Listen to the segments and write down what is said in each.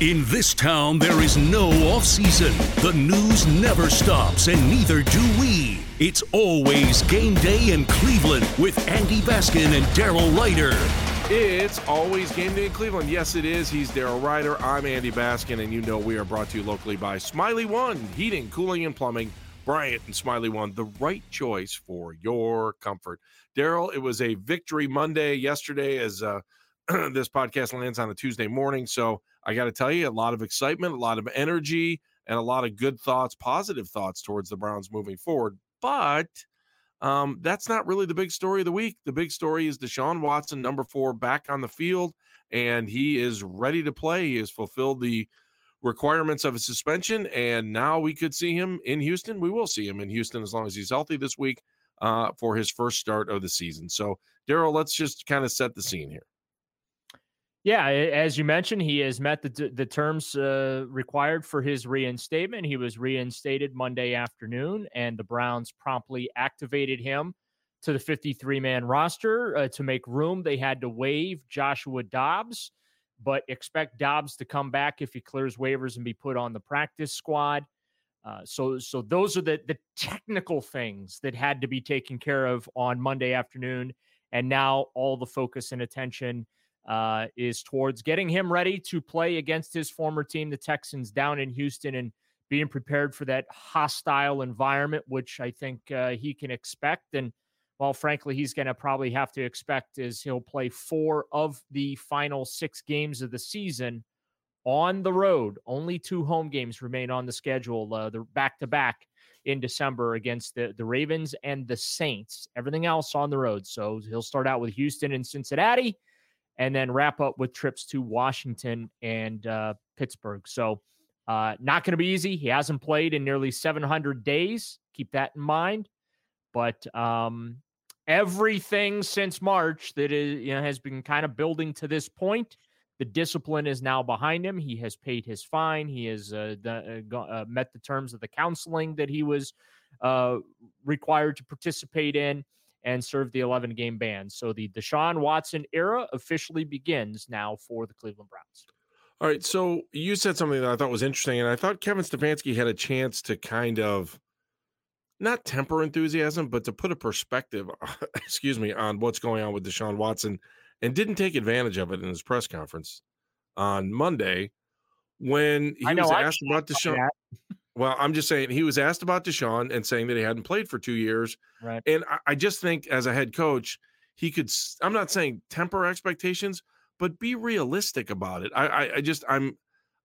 In this town, there is no off season. The news never stops, and neither do we. It's always game day in Cleveland with Andy Baskin and Daryl Ruiter. It's always game day in Cleveland. Yes, it is. He's Daryl Ruiter. I'm Andy Baskin, and you know we are brought to you locally by Smylie One Heating, Cooling, and Plumbing. Bryant and Smylie One, the right choice for your comfort. Daryl, it was a victory Monday yesterday as uh, this podcast lands on a Tuesday morning. So I got to tell you, a lot of excitement, a lot of energy, and a lot of good thoughts, positive thoughts towards the Browns moving forward. But um, that's not really the big story of the week. The big story is Deshaun Watson, number four, back on the field, and he is ready to play. He has fulfilled the requirements of a suspension, and now we could see him in Houston. We will see him in Houston as long as he's healthy this week uh, for his first start of the season. So, Daryl, let's just kind of set the scene here. Yeah, as you mentioned, he has met the the terms uh, required for his reinstatement. He was reinstated Monday afternoon, and the Browns promptly activated him to the 53 man roster. Uh, to make room, they had to waive Joshua Dobbs, but expect Dobbs to come back if he clears waivers and be put on the practice squad. Uh, so, so those are the the technical things that had to be taken care of on Monday afternoon, and now all the focus and attention uh, is towards getting him ready to play against his former team, the Texans, down in Houston, and being prepared for that hostile environment, which I think uh, he can expect. And well, frankly, he's going to probably have to expect is he'll play four of the final six games of the season on the road. Only two home games remain on the schedule. Uh, the back to back in December against the the Ravens and the Saints. Everything else on the road. So he'll start out with Houston and Cincinnati and then wrap up with trips to Washington and uh, Pittsburgh. So, uh, not going to be easy. He hasn't played in nearly 700 days. Keep that in mind. But um, everything since March that is, you know, has been kind of building to this point. The discipline is now behind him. He has paid his fine. He has uh, the, uh, uh, met the terms of the counseling that he was uh, required to participate in and serve the 11 game ban. So the Deshaun Watson era officially begins now for the Cleveland Browns. All right. So you said something that I thought was interesting, and I thought Kevin Stefanski had a chance to kind of not temper enthusiasm, but to put a perspective, excuse me, on what's going on with Deshaun Watson and didn't take advantage of it in his press conference on Monday when he was asked about Deshaun. Well, I'm just saying he was asked about Deshaun and saying that he hadn't played for two years. Right. And I, I just think as a head coach, he could. I'm not saying temper expectations, but be realistic about it. I, I, I just I'm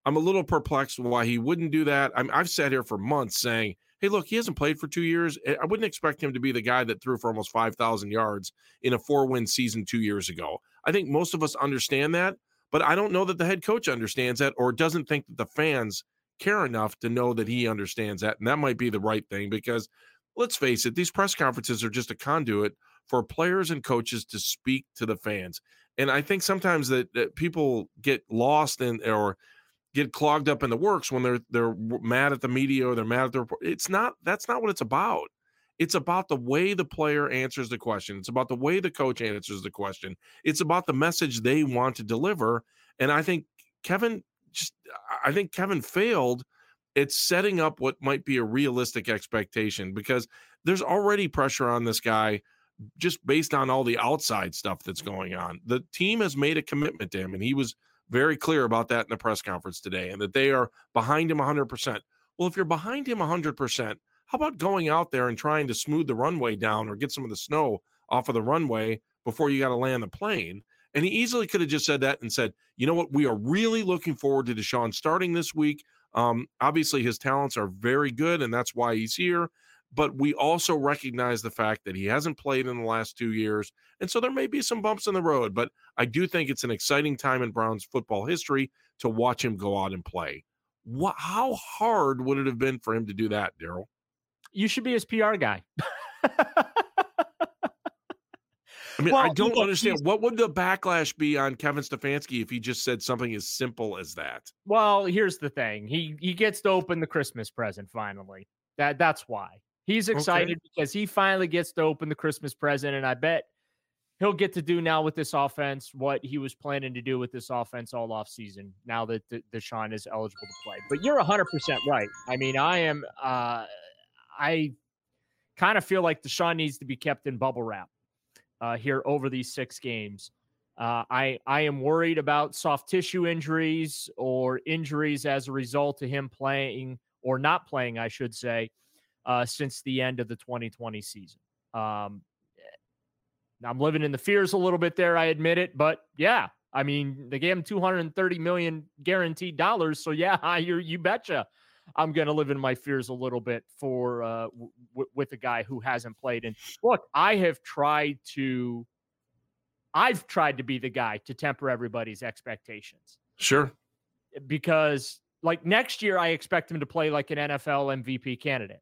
I'm a little perplexed why he wouldn't do that. I'm, I've sat here for months saying, "Hey, look, he hasn't played for two years. Eh, I wouldn't expect him to be the guy that threw for almost five thousand yards in a four-win season two years ago." I think most of us understand that, but I don't know that the head coach understands that or doesn't think that the fans care enough to know that he understands that, and that might be the right thing because let's face it, these press conferences are just a conduit for players and coaches to speak to the fans. And I think sometimes that, that people get lost in or get clogged up in the works when they're they're mad at the media or they're mad at the report. It's not that's not what it's about. It's about the way the player answers the question. It's about the way the coach answers the question. It's about the message they want to deliver. And I think Kevin just I think Kevin failed at setting up what might be a realistic expectation because there's already pressure on this guy just based on all the outside stuff that's going on. The team has made a commitment to him and he was very clear about that in the press conference today and that they are behind him 100%. Well, if you're behind him 100%, how about going out there and trying to smooth the runway down or get some of the snow off of the runway before you got to land the plane? And he easily could have just said that and said, you know what, we are really looking forward to Deshaun starting this week. Um, obviously, his talents are very good, and that's why he's here but we also recognize the fact that he hasn't played in the last two years. And so there may be some bumps in the road, but I do think it's an exciting time in Browns football history to watch him go out and play. What, how hard would it have been for him to do that, Daryl? You should be his PR guy. I mean, well, I don't understand. What would the backlash be on Kevin Stefanski if he just said something as simple as that? Well, here's the thing. He he gets to open the Christmas present finally. That that's why. He's excited okay. because he finally gets to open the Christmas present, and I bet he'll get to do now with this offense what he was planning to do with this offense all off season. Now that the, Deshaun is eligible to play, but you're 100 percent right. I mean, I am. Uh, I kind of feel like Deshaun needs to be kept in bubble wrap uh, here over these six games. Uh, I I am worried about soft tissue injuries or injuries as a result of him playing or not playing, I should say uh, since the end of the 2020 season. Um, I'm living in the fears a little bit there, I admit it, but yeah, I mean, they gave him 230 million guaranteed dollars, so yeah, you you betcha. I'm going to live in my fears a little bit for uh, w- with a guy who hasn't played. And look, I have tried to, I've tried to be the guy to temper everybody's expectations. Sure. Because like next year, I expect him to play like an NFL MVP candidate.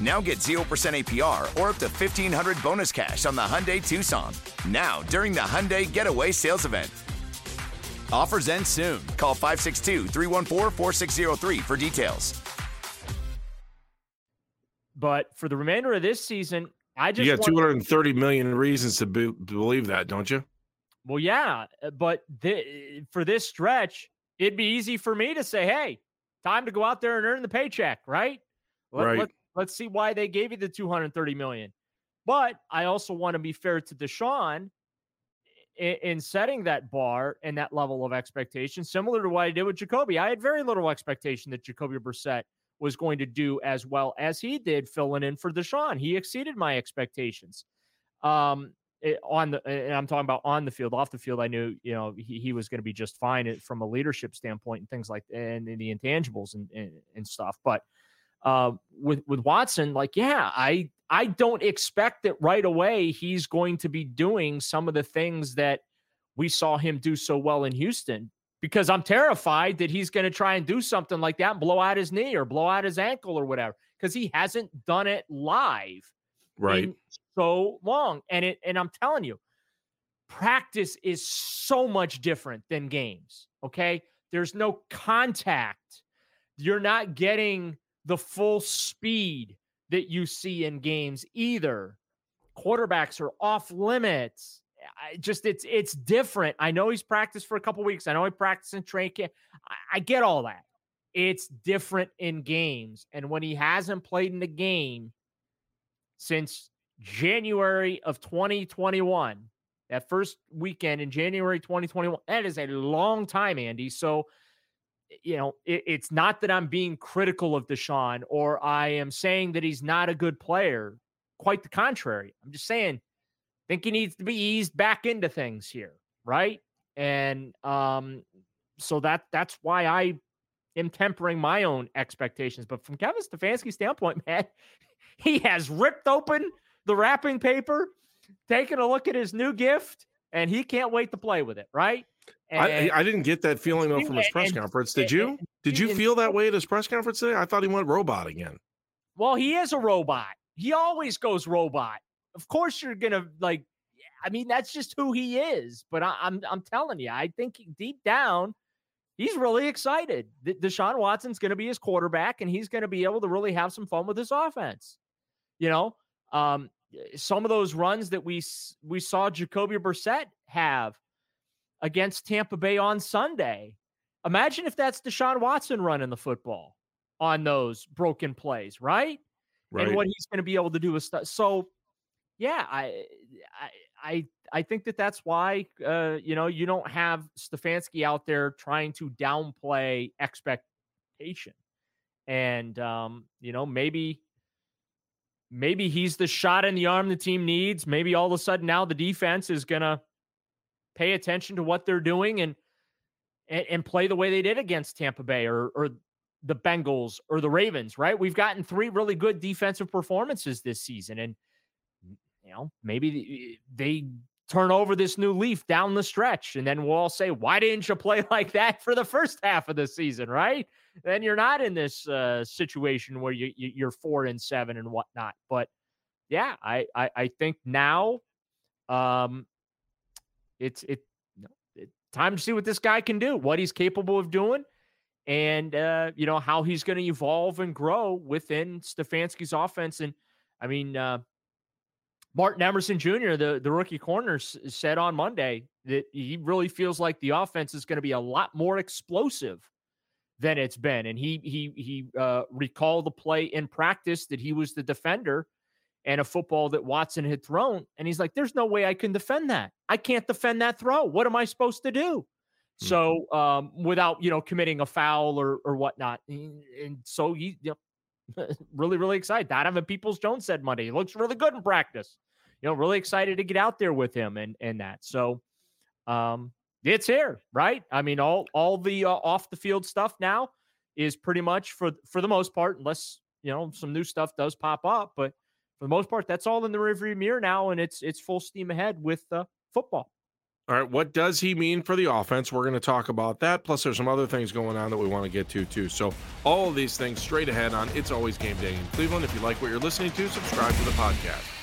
Now get 0% APR or up to 1500 bonus cash on the Hyundai Tucson. Now, during the Hyundai Getaway Sales Event. Offers end soon. Call 562 314 4603 for details. But for the remainder of this season, I just you got 230 million reasons to be, believe that, don't you? Well, yeah, uh, but th- for this stretch, it'd be easy for me to say, "Hey, time to go out there and earn the paycheck," right? Let, right. Let, let's see why they gave you the 230 million. But I also want to be fair to Deshaun in, in setting that bar and that level of expectation, similar to what I did with Jacoby. I had very little expectation that Jacoby Brissett was going to do as well as he did filling in for Deshaun. He exceeded my expectations. Um, it, on the, eh, and I'm talking about on the field, off the field, I knew, you know, he, he was going to be just fine eh, from a leadership standpoint and things like, and, and the intangibles and, and, and stuff. But, uh, with, with Watson, like, yeah, I, I don't expect that right away he's going to be doing some of the things that we saw him do so well in Houston because I'm terrified that he's going to try and do something like that and blow out his knee or blow out his ankle or whatever because he hasn't done it live. right so long. And it and I'm telling you, practice is so much different than games. Okay. There's no contact. You're not getting the full speed that you see in games either. Quarterbacks are off limits. I just it's it's different. I know he's practiced for a couple weeks. I know he practiced in training camp. I, I get all that. It's different in games, and when he hasn't played in a game since January of 2021, that first weekend in January 2021, that is a long time, Andy. So, you know, it, it's not that I'm being critical of Deshaun or I am saying that he's not a good player. Quite the contrary. I'm just saying, I think he needs to be eased back into things here, right? And um, so that that's why I am tempering my own expectations. But from Kevin Stefanski's standpoint, man, he has ripped open the wrapping paper, taken a look at his new gift, and he can't wait to play with it, right? I, I, didn't get that feeling though from his press and, conference. Did you? Did you feel that way at his press conference today? I thought he went robot again. Well, he is a robot. He always goes robot. Of course, you're gonna like. I mean, that's just who he is. But I, am I'm, I'm telling you, I think deep down, he's really excited. that Deshaun Watson's going to be his quarterback, and he's going to be able to really have some fun with his offense. You know, um, some of those runs that we we saw Jacoby Brissett have against Tampa Bay on Sunday. Imagine if that's Deshaun Watson running the football on those broken plays, right? right. And what he's going to be able to do with stuff. So, yeah, I, I, I, I think that that's why, uh, you know, you don't have Stefanski out there trying to downplay expectation, and um, you know, maybe maybe he's the shot in the arm the team needs. Maybe all of a sudden now the defense is going to pay attention to what they're doing and, and, and play the way they did against Tampa Bay or or the Bengals or the Ravens, right? We've gotten three really good defensive performances this season and you know, maybe they turn over this new leaf down the stretch. And then we'll all say, why didn't you play like that for the first half of the season, right? Then you're not in this uh, situation where you, you, are four and seven and whatnot. But yeah, I, I, I think now um, it's it, it, time to see what this guy can do, what he's capable of doing. And uh, you know how he's going to evolve and grow within Stefanski's offense, and I mean, uh, Martin Emerson Jr., the, the rookie corner, said on Monday that he really feels like the offense is going to be a lot more explosive than it's been. And he he he uh, recalled the play in practice that he was the defender and a football that Watson had thrown. And he's like, "There's no way I can defend that. I can't defend that throw. What am I supposed to do?" Mm-hmm. So um, without you know committing a foul or or whatnot, and so he you know, really, really excited. That Donovan Peoples Jones said Monday. He looks really good in practice. You know, really excited to get out there with him and and that. So um it's here, right? I mean, all all the uh, off the field stuff now is pretty much for for the most part, unless you know some new stuff does pop up. But for the most part, that's all in the rearview mirror now, and it's it's full steam ahead with uh, football. All right, what does he mean for the offense? We're going to talk about that. Plus, there's some other things going on that we want to get to, too. So, all of these things straight ahead on It's Always Game Day in Cleveland. If you like what you're listening to, subscribe to the podcast.